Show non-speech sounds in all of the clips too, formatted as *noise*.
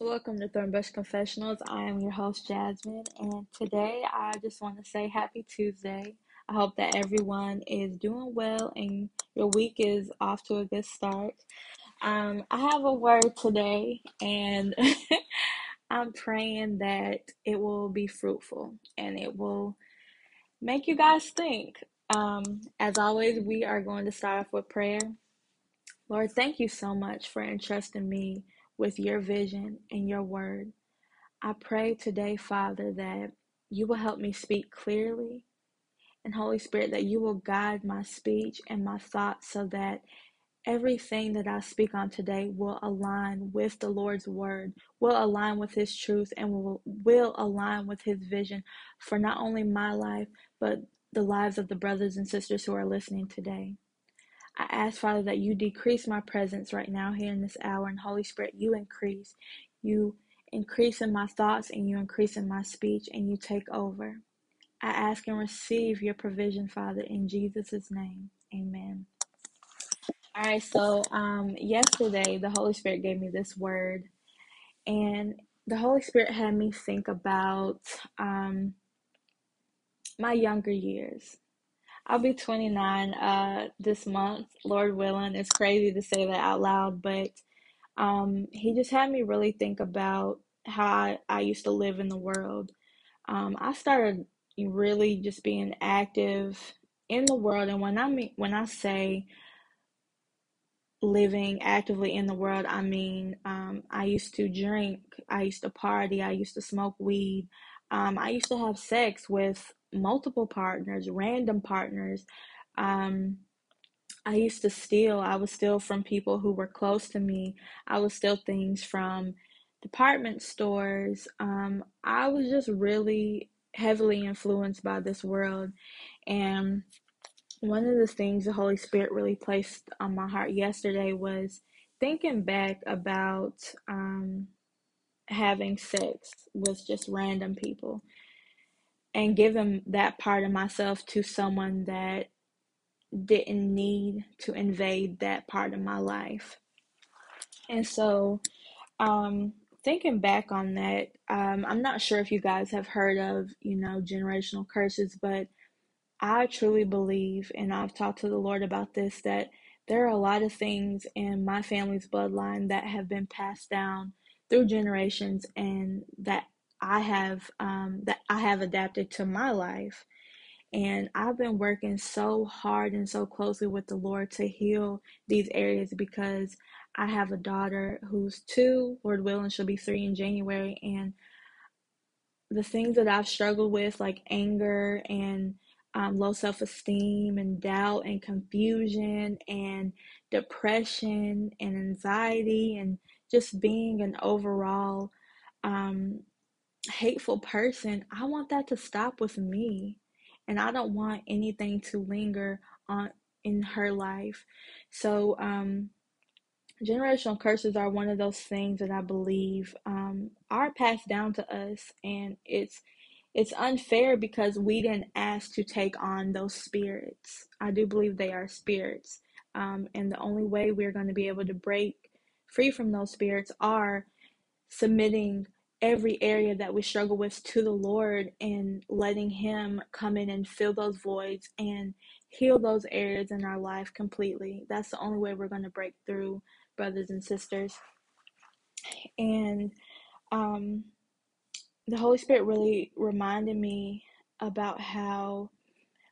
Welcome to Thornbush Confessionals. I am your host, Jasmine, and today I just want to say happy Tuesday. I hope that everyone is doing well and your week is off to a good start. Um, I have a word today, and *laughs* I'm praying that it will be fruitful and it will make you guys think. Um, as always, we are going to start off with prayer. Lord, thank you so much for entrusting me with your vision and your word. I pray today, Father, that you will help me speak clearly. And Holy Spirit, that you will guide my speech and my thoughts so that everything that I speak on today will align with the Lord's word, will align with his truth, and will, will align with his vision for not only my life, but the lives of the brothers and sisters who are listening today. I ask, Father, that you decrease my presence right now here in this hour, and Holy Spirit, you increase. You increase in my thoughts, and you increase in my speech, and you take over. I ask and receive your provision, Father, in Jesus' name. Amen. All right, so um, yesterday the Holy Spirit gave me this word, and the Holy Spirit had me think about um, my younger years. I'll be 29 uh, this month, Lord willing. It's crazy to say that out loud, but um, He just had me really think about how I, I used to live in the world. Um, I started really just being active in the world, and when I mean when I say living actively in the world, I mean, um, I used to drink, I used to party, I used to smoke weed, um, I used to have sex with multiple partners, random partners. Um, I used to steal. I would steal from people who were close to me. I would steal things from department stores. Um, I was just really heavily influenced by this world. And one of the things the Holy Spirit really placed on my heart yesterday was thinking back about um, having sex with just random people and giving that part of myself to someone that didn't need to invade that part of my life. And so, um, thinking back on that, um, I'm not sure if you guys have heard of, you know, generational curses, but I truly believe, and I've talked to the Lord about this, that there are a lot of things in my family's bloodline that have been passed down through generations and that I have um, that I have adapted to my life. And I've been working so hard and so closely with the Lord to heal these areas because I have a daughter who's two, Lord willing, she'll be three in January. And the things that I've struggled with, like anger and um, low self esteem and doubt and confusion and depression and anxiety and just being an overall um, hateful person, I want that to stop with me. And I don't want anything to linger on in her life. So, um, generational curses are one of those things that I believe um, are passed down to us, and it's it's unfair because we didn't ask to take on those spirits. I do believe they are spirits, um, and the only way we're going to be able to break free from those spirits are submitting every area that we struggle with to the Lord and letting Him come in and fill those voids and heal those areas in our life completely. That's the only way we're going to break through, brothers and sisters. And um, the Holy Spirit really reminded me about how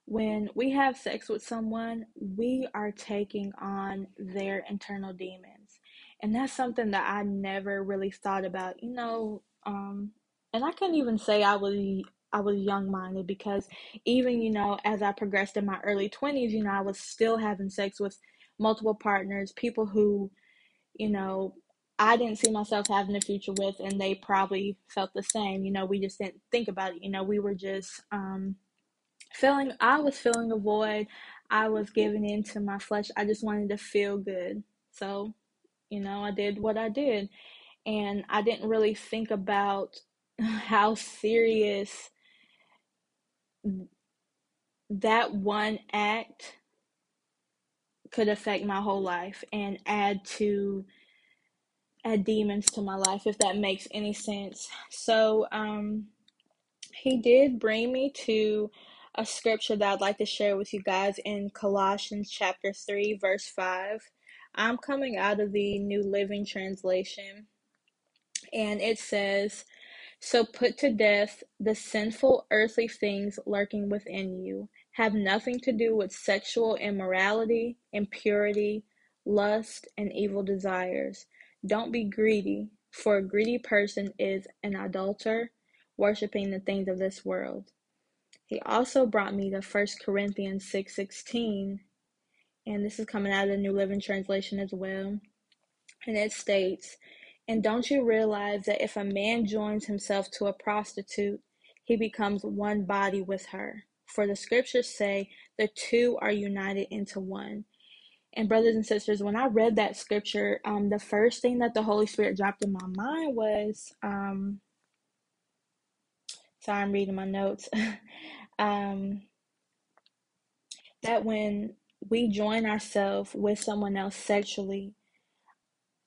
when we have sex with someone, we are taking on their internal demons. And that's something that I never really thought about. You know, um, and I can't even say I was I was young minded because even you know as I progressed in my early twenties, you know I was still having sex with multiple partners, people who you know I didn't see myself having a future with, and they probably felt the same. You know, we just didn't think about it. You know, we were just um, feeling. I was feeling a void. I was giving in to my flesh. I just wanted to feel good. So, you know, I did what I did and I didn't really think about *laughs* how serious that one act could affect my whole life and add to add demons to my life, if that makes any sense. So, um, he did bring me to a scripture that I'd like to share with you guys in Colossians chapter 3, verse 5. I'm coming out of the New Living Translation, and it says, So put to death the sinful earthly things lurking within you. Have nothing to do with sexual immorality, impurity, lust, and evil desires. Don't be greedy, for a greedy person is an adulterer, worshiping the things of this world. He also brought me to 1 Corinthians 6:16, and this is coming out of the New Living Translation as well. And it states, And don't you realize that if a man joins himself to a prostitute, he becomes one body with her? For the scriptures say the two are united into one. And brothers and sisters, when I read that scripture, um, the first thing that the Holy Spirit dropped in my mind was, um, sorry, I'm reading my notes. *laughs* um, that when we join ourselves with someone else sexually,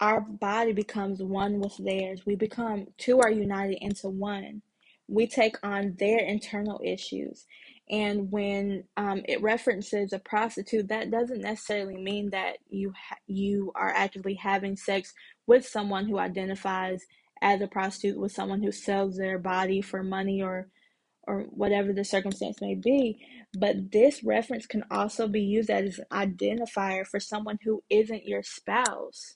our body becomes one with theirs. We become two are united into one. We take on their internal issues. And when um, it references a prostitute, that doesn't necessarily mean that you ha- you are actively having sex with someone who identifies as a prostitute, with someone who sells their body for money or or whatever the circumstance may be. But this reference can also be used as an identifier for someone who isn't your spouse.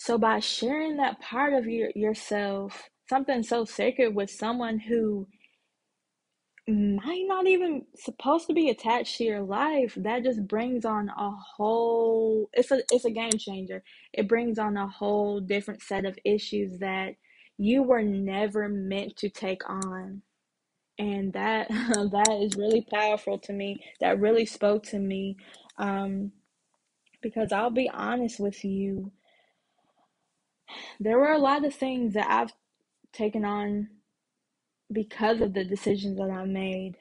So by sharing that part of your yourself, something so sacred with someone who might not even supposed to be attached to your life that just brings on a whole it's a it's a game changer. It brings on a whole different set of issues that you were never meant to take on. And that *laughs* that is really powerful to me. That really spoke to me um because I'll be honest with you there were a lot of things that I've taken on because of the decisions that I made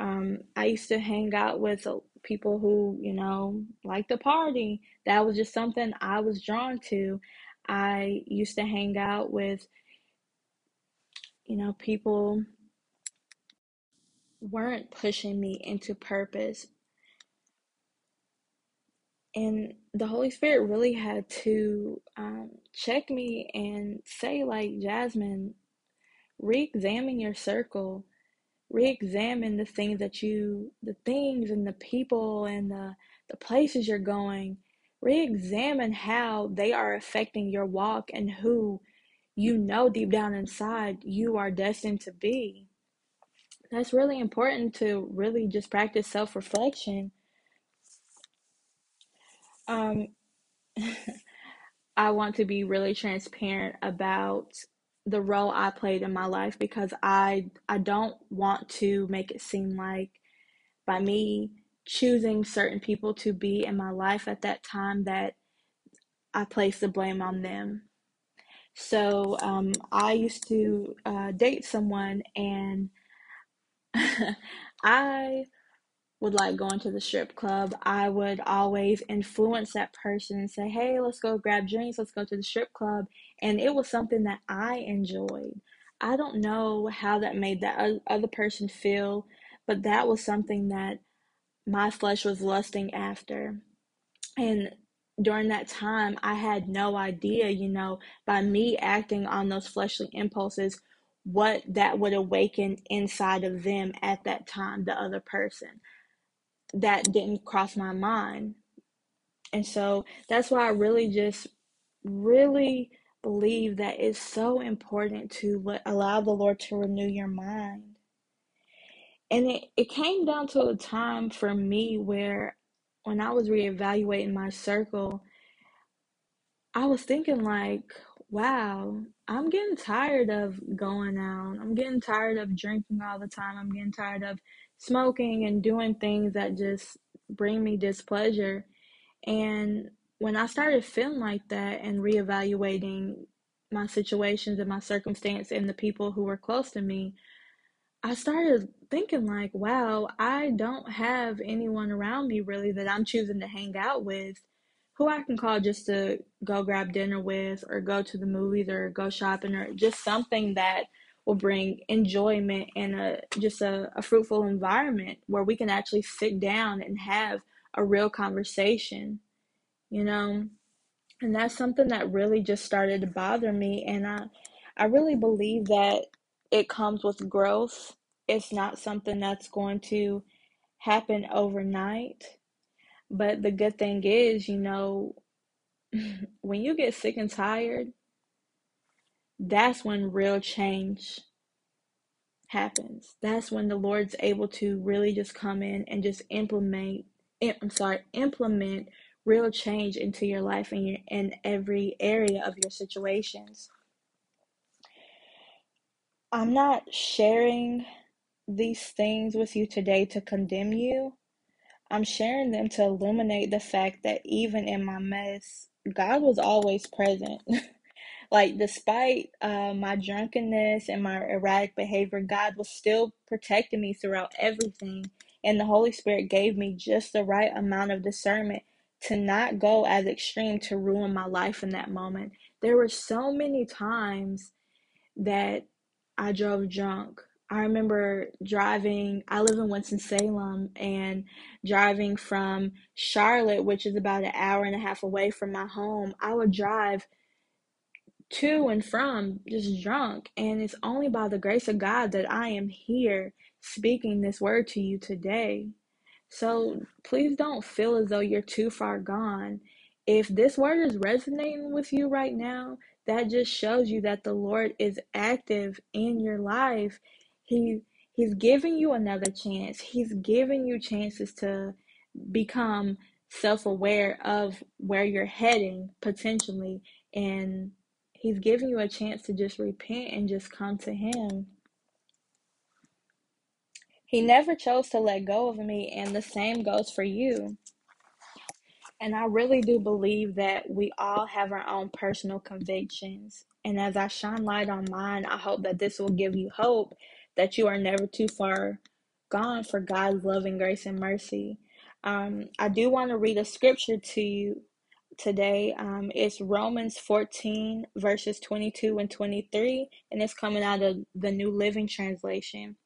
Um, I used to hang out with uh, people who, you know, like to party. That was just something I was drawn to. I used to hang out with, you know, people weren't pushing me into purpose. And the Holy Spirit really had to um, check me and say, like, Jasmine, re examine your circle. Re-examine the things that you the things and the people and the the places you're going. Re-examine how they are affecting your walk and who you know deep down inside you are destined to be. That's really important to really just practice self-reflection um *laughs* i want to be really transparent about the role i played in my life because i i don't want to make it seem like by me choosing certain people to be in my life at that time that I place the blame on them. So um, I used to uh, date someone, and *laughs* I would like going to the strip club. I would always influence that person and say, "Hey, let's go grab drinks. Let's go to the strip club." And it was something that I enjoyed. I don't know how that made that other person feel, but that was something that my flesh was lusting after. And during that time, I had no idea, you know, by me acting on those fleshly impulses, what that would awaken inside of them at that time, the other person. That didn't cross my mind. And so that's why I really just really believe that it's so important to let, allow the Lord to renew your mind and it, it came down to a time for me where when I was reevaluating my circle, I was thinking like, wow, I'm getting tired of going out. I'm getting tired of drinking all the time. I'm getting tired of smoking and doing things that just bring me displeasure. And when I started feeling like that and reevaluating my situations and my circumstance and the people who were close to me, I started thinking like, wow, I don't have anyone around me really that I'm choosing to hang out with who I can call just to go grab dinner with or go to the movies or go shopping or just something that will bring enjoyment and a just a, a fruitful environment where we can actually sit down and have a real conversation, you know? And that's something that really just started to bother me and I I really believe that it comes with growth. It's not something that's going to happen overnight. But the good thing is, you know, *laughs* when you get sick and tired, that's when real change happens. That's when the Lord's able to really just come in and just implement I'm sorry, implement real change into your life and your in every area of your situations. I'm not sharing these things with you today to condemn you. I'm sharing them to illuminate the fact that even in my mess, God was always present. *laughs* like, despite uh, my drunkenness and my erratic behavior, God was still protecting me throughout everything. And the Holy Spirit gave me just the right amount of discernment to not go as extreme to ruin my life in that moment. There were so many times that I drove drunk. I remember driving, I live in Winston-Salem, and driving from Charlotte, which is about an hour and a half away from my home, I would drive to and from just drunk. And it's only by the grace of God that I am here speaking this word to you today. So please don't feel as though you're too far gone. If this word is resonating with you right now, that just shows you that the Lord is active in your life. He he's giving you another chance. He's giving you chances to become self-aware of where you're heading potentially and he's giving you a chance to just repent and just come to him. He never chose to let go of me, and the same goes for you. And I really do believe that we all have our own personal convictions. And as I shine light on mine, I hope that this will give you hope that you are never too far gone for God's loving grace and mercy. Um, I do want to read a scripture to you today. Um, it's Romans 14, verses 22 and 23, and it's coming out of the New Living Translation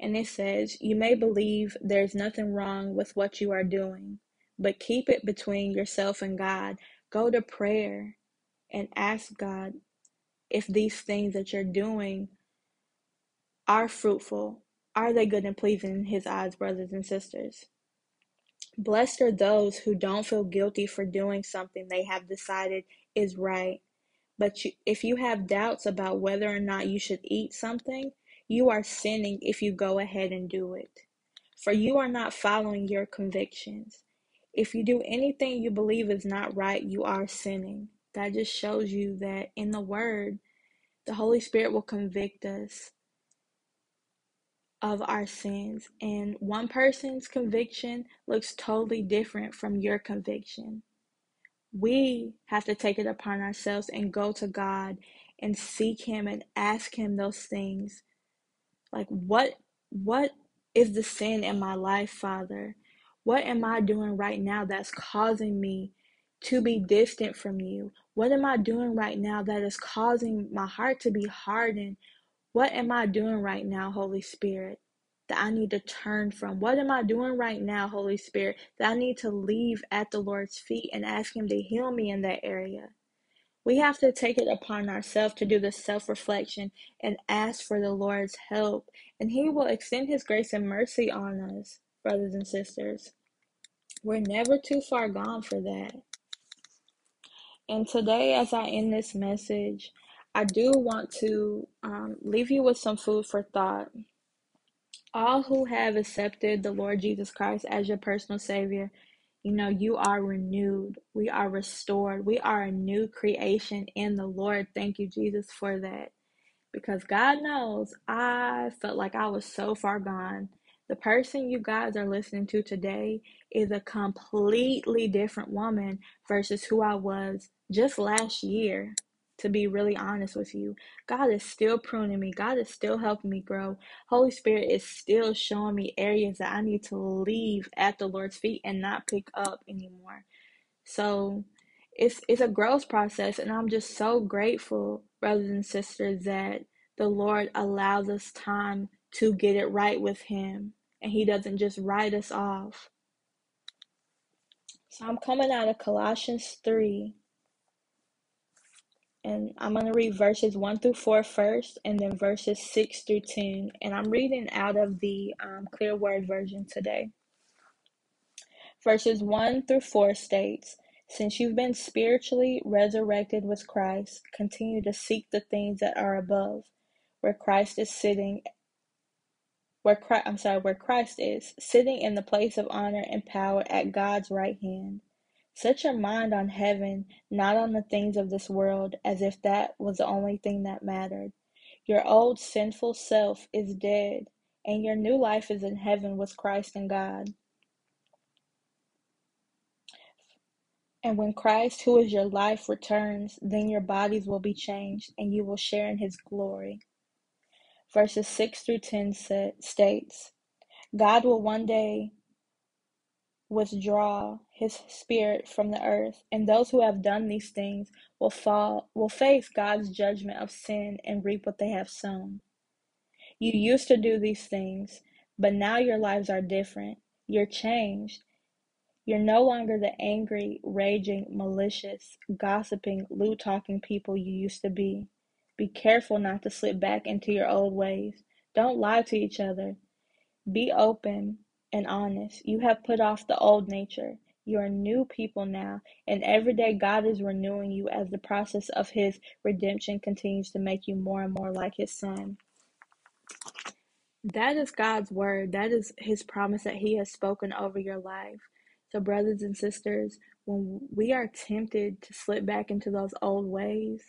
and it says, You may believe there's nothing wrong with what you are doing, but keep it between yourself and God. Go to prayer and ask God if these things that you're doing are fruitful. Are they good and pleasing in His eyes, brothers and sisters? Blessed are those who don't feel guilty for doing something they have decided is right. But you, if you have doubts about whether or not you should eat something, you are sinning if you go ahead and do it, for you are not following your convictions. If you do anything you believe is not right, you are sinning. That just shows you that in the Word, the Holy Spirit will convict us of our sins. And one person's conviction looks totally different from your conviction. We have to take it upon ourselves and go to God and seek Him and ask Him those things like what what is the sin in my life, Father? What am I doing right now that's causing me to be distant from you? What am I doing right now that is causing my heart to be hardened? What am I doing right now, Holy Spirit, that I need to turn from? What am I doing right now, Holy Spirit, that I need to leave at the Lord's feet and ask Him to heal me in that area? We have to take it upon ourselves to do the self reflection and ask for the Lord's help, and He will extend His grace and mercy on us, brothers and sisters. We're never too far gone for that. And today, as I end this message, I do want to um, leave you with some food for thought. All who have accepted the Lord Jesus Christ as your personal Savior you know, you are renewed. We are restored. We are a new creation in the Lord. Thank you, Jesus, for that. Because God knows I felt like I was so far gone. The person you guys are listening to today is a completely different woman versus who I was just last year to be really honest with you. God is still pruning me. God is still helping me grow. Holy Spirit is still showing me areas that I need to leave at the Lord's feet and not pick up anymore. So it's it's a growth process and I'm just so grateful, brothers and sisters, that the Lord allows us time to get it right with him and he doesn't just write us off. So I'm coming out of Colossians 3 and I'm going to read verses 1 through 4 first and then verses 6 through 10 and I'm reading out of the um, clear word version today. Verses 1 through 4 states, Since you've been spiritually resurrected with Christ, continue to seek the things that are above, where Christ is sitting where Christ, I'm sorry, where Christ is, sitting in the place of honor and power at God's right hand. Set your mind on heaven, not on the things of this world, as if that was the only thing that mattered. Your old sinful self is dead, and your new life is in heaven with Christ and God. And when Christ, who is your life, returns, then your bodies will be changed, and you will share in his glory. Verses 6 through 10 states God will one day withdraw his spirit from the earth, and those who have done these things will fall will face God's judgment of sin and reap what they have sown. You used to do these things, but now your lives are different. You're changed. You're no longer the angry, raging, malicious, gossiping, lewd talking people you used to be. Be careful not to slip back into your old ways. Don't lie to each other. Be open and honest. You have put off the old nature. You are new people now, and every day God is renewing you as the process of His redemption continues to make you more and more like His Son. That is God's word. That is His promise that He has spoken over your life. So, brothers and sisters, when we are tempted to slip back into those old ways,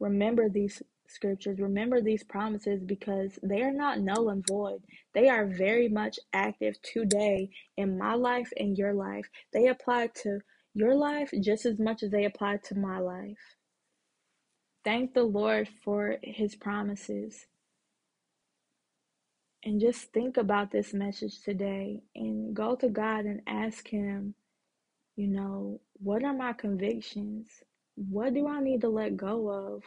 remember these scriptures, remember these promises because they are not null and void. They are very much active today in my life and your life. They apply to your life just as much as they apply to my life. Thank the Lord for his promises. And just think about this message today and go to God and ask Him, you know, what are my convictions? What do I need to let go of?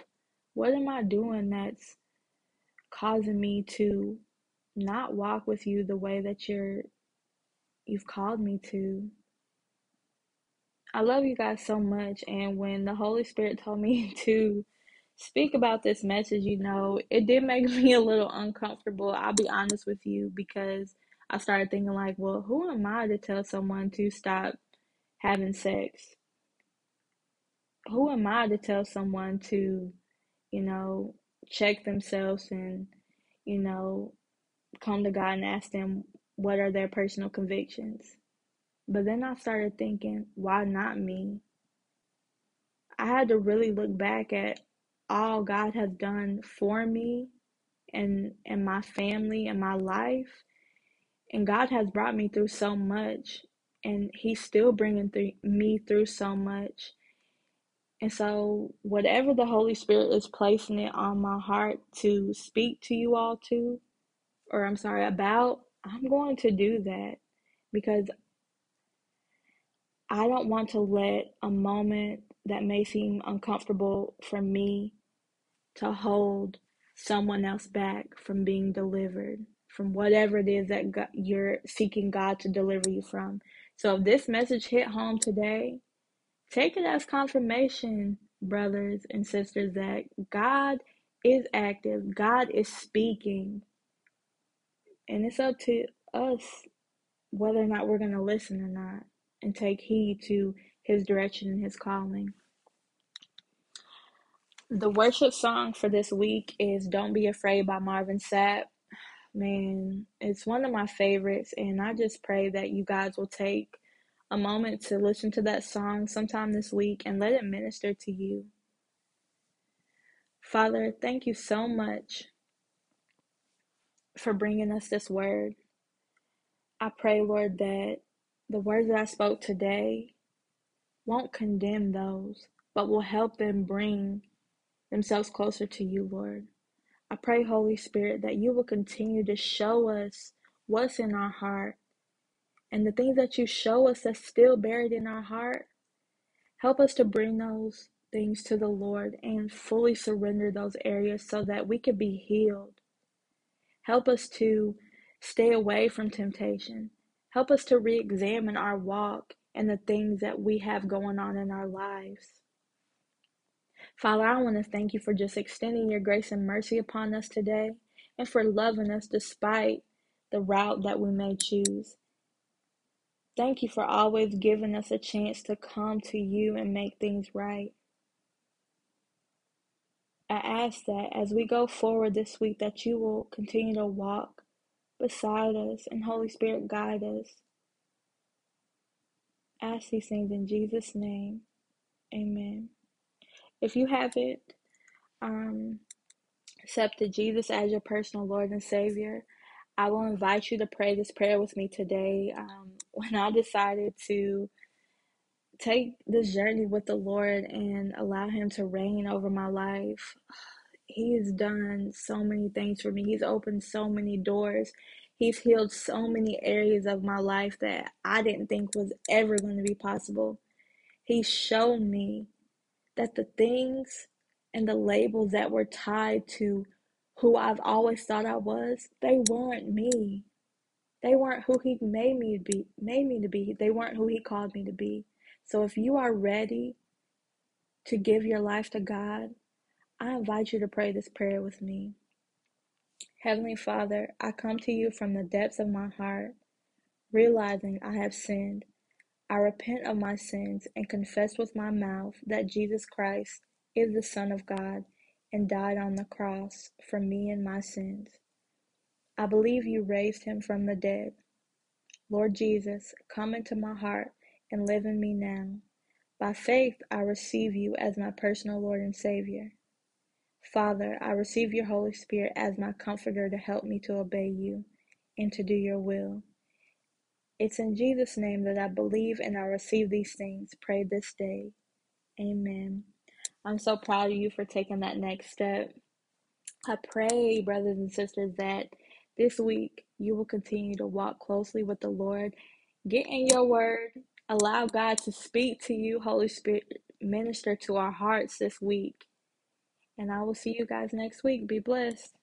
What am I doing that's causing me to not walk with you the way that you're you've called me to? I love you guys so much and when the Holy Spirit told me *laughs* to speak about this message, you know, it did make *laughs* me a little uncomfortable. I'll be honest with you because I started thinking, like, well, who am I to tell someone to stop having sex? Who am I to tell someone to, you know, check themselves and, you know, come to God and ask them what are their personal convictions? But then I started thinking, why not me? I had to really look back at all God has done for me and and my family and my life. And God has brought me through so much and he's still bringing through me through so much. And so whatever the Holy Spirit is placing it on my heart to speak to you all to or I'm sorry about, I'm going to do that because I don't want to let a moment that may seem uncomfortable for me to hold someone else back from being delivered from whatever it is that God, you're seeking God to deliver you from. So if this message hit home today, take it as confirmation, brothers and sisters, that God is active, God is speaking. And it's up to us whether or not we're going to listen or not and take heed to his direction and his calling. The worship song for this week is Don't Be Afraid by Marvin Sapp. Man, it's one of my favorites, and I just pray that you guys will take a moment to listen to that song sometime this week and let it minister to you. Father, thank you so much for bringing us this word. I pray, Lord, that the words that I spoke today won't condemn those, but will help them bring themselves closer to you, Lord. I pray, Holy Spirit, that you will continue to show us what's in our heart and the things that you show us that's still buried in our heart. Help us to bring those things to the Lord and fully surrender those areas so that we could be healed. Help us to stay away from temptation. Help us to re examine our walk and the things that we have going on in our lives. Father, I want to thank you for just extending your grace and mercy upon us today and for loving us despite the route that we may choose. Thank you for always giving us a chance to come to you and make things right. I ask that as we go forward this week that you will continue to walk beside us and Holy Spirit guide us. ask these things in Jesus' name. Amen. If you haven't um, accepted Jesus as your personal Lord and Savior, I will invite you to pray this prayer with me today. Um, when I decided to take this journey with the Lord and allow Him to reign over my life, He has done so many things for me. He's opened so many doors. He's healed so many areas of my life that I didn't think was ever going to be possible. He's shown me that the things and the labels that were tied to who I've always thought I was, they weren't me. They weren't who he made me to be, made me to be. They weren't who he called me to be. So if you are ready to give your life to God, I invite you to pray this prayer with me. Heavenly Father, I come to you from the depths of my heart, realizing I have sinned. I repent of my sins and confess with my mouth that Jesus Christ is the Son of God and died on the cross for me and my sins. I believe you raised him from the dead. Lord Jesus, come into my heart and live in me now. By faith, I receive you as my personal Lord and Savior. Father, I receive your Holy Spirit as my comforter to help me to obey you and to do your will. It's in Jesus' name that I believe and I receive these things. Pray this day. Amen. I'm so proud of you for taking that next step. I pray, brothers and sisters, that this week you will continue to walk closely with the Lord. Get in your word. Allow God to speak to you. Holy Spirit, minister to our hearts this week. And I will see you guys next week. Be blessed.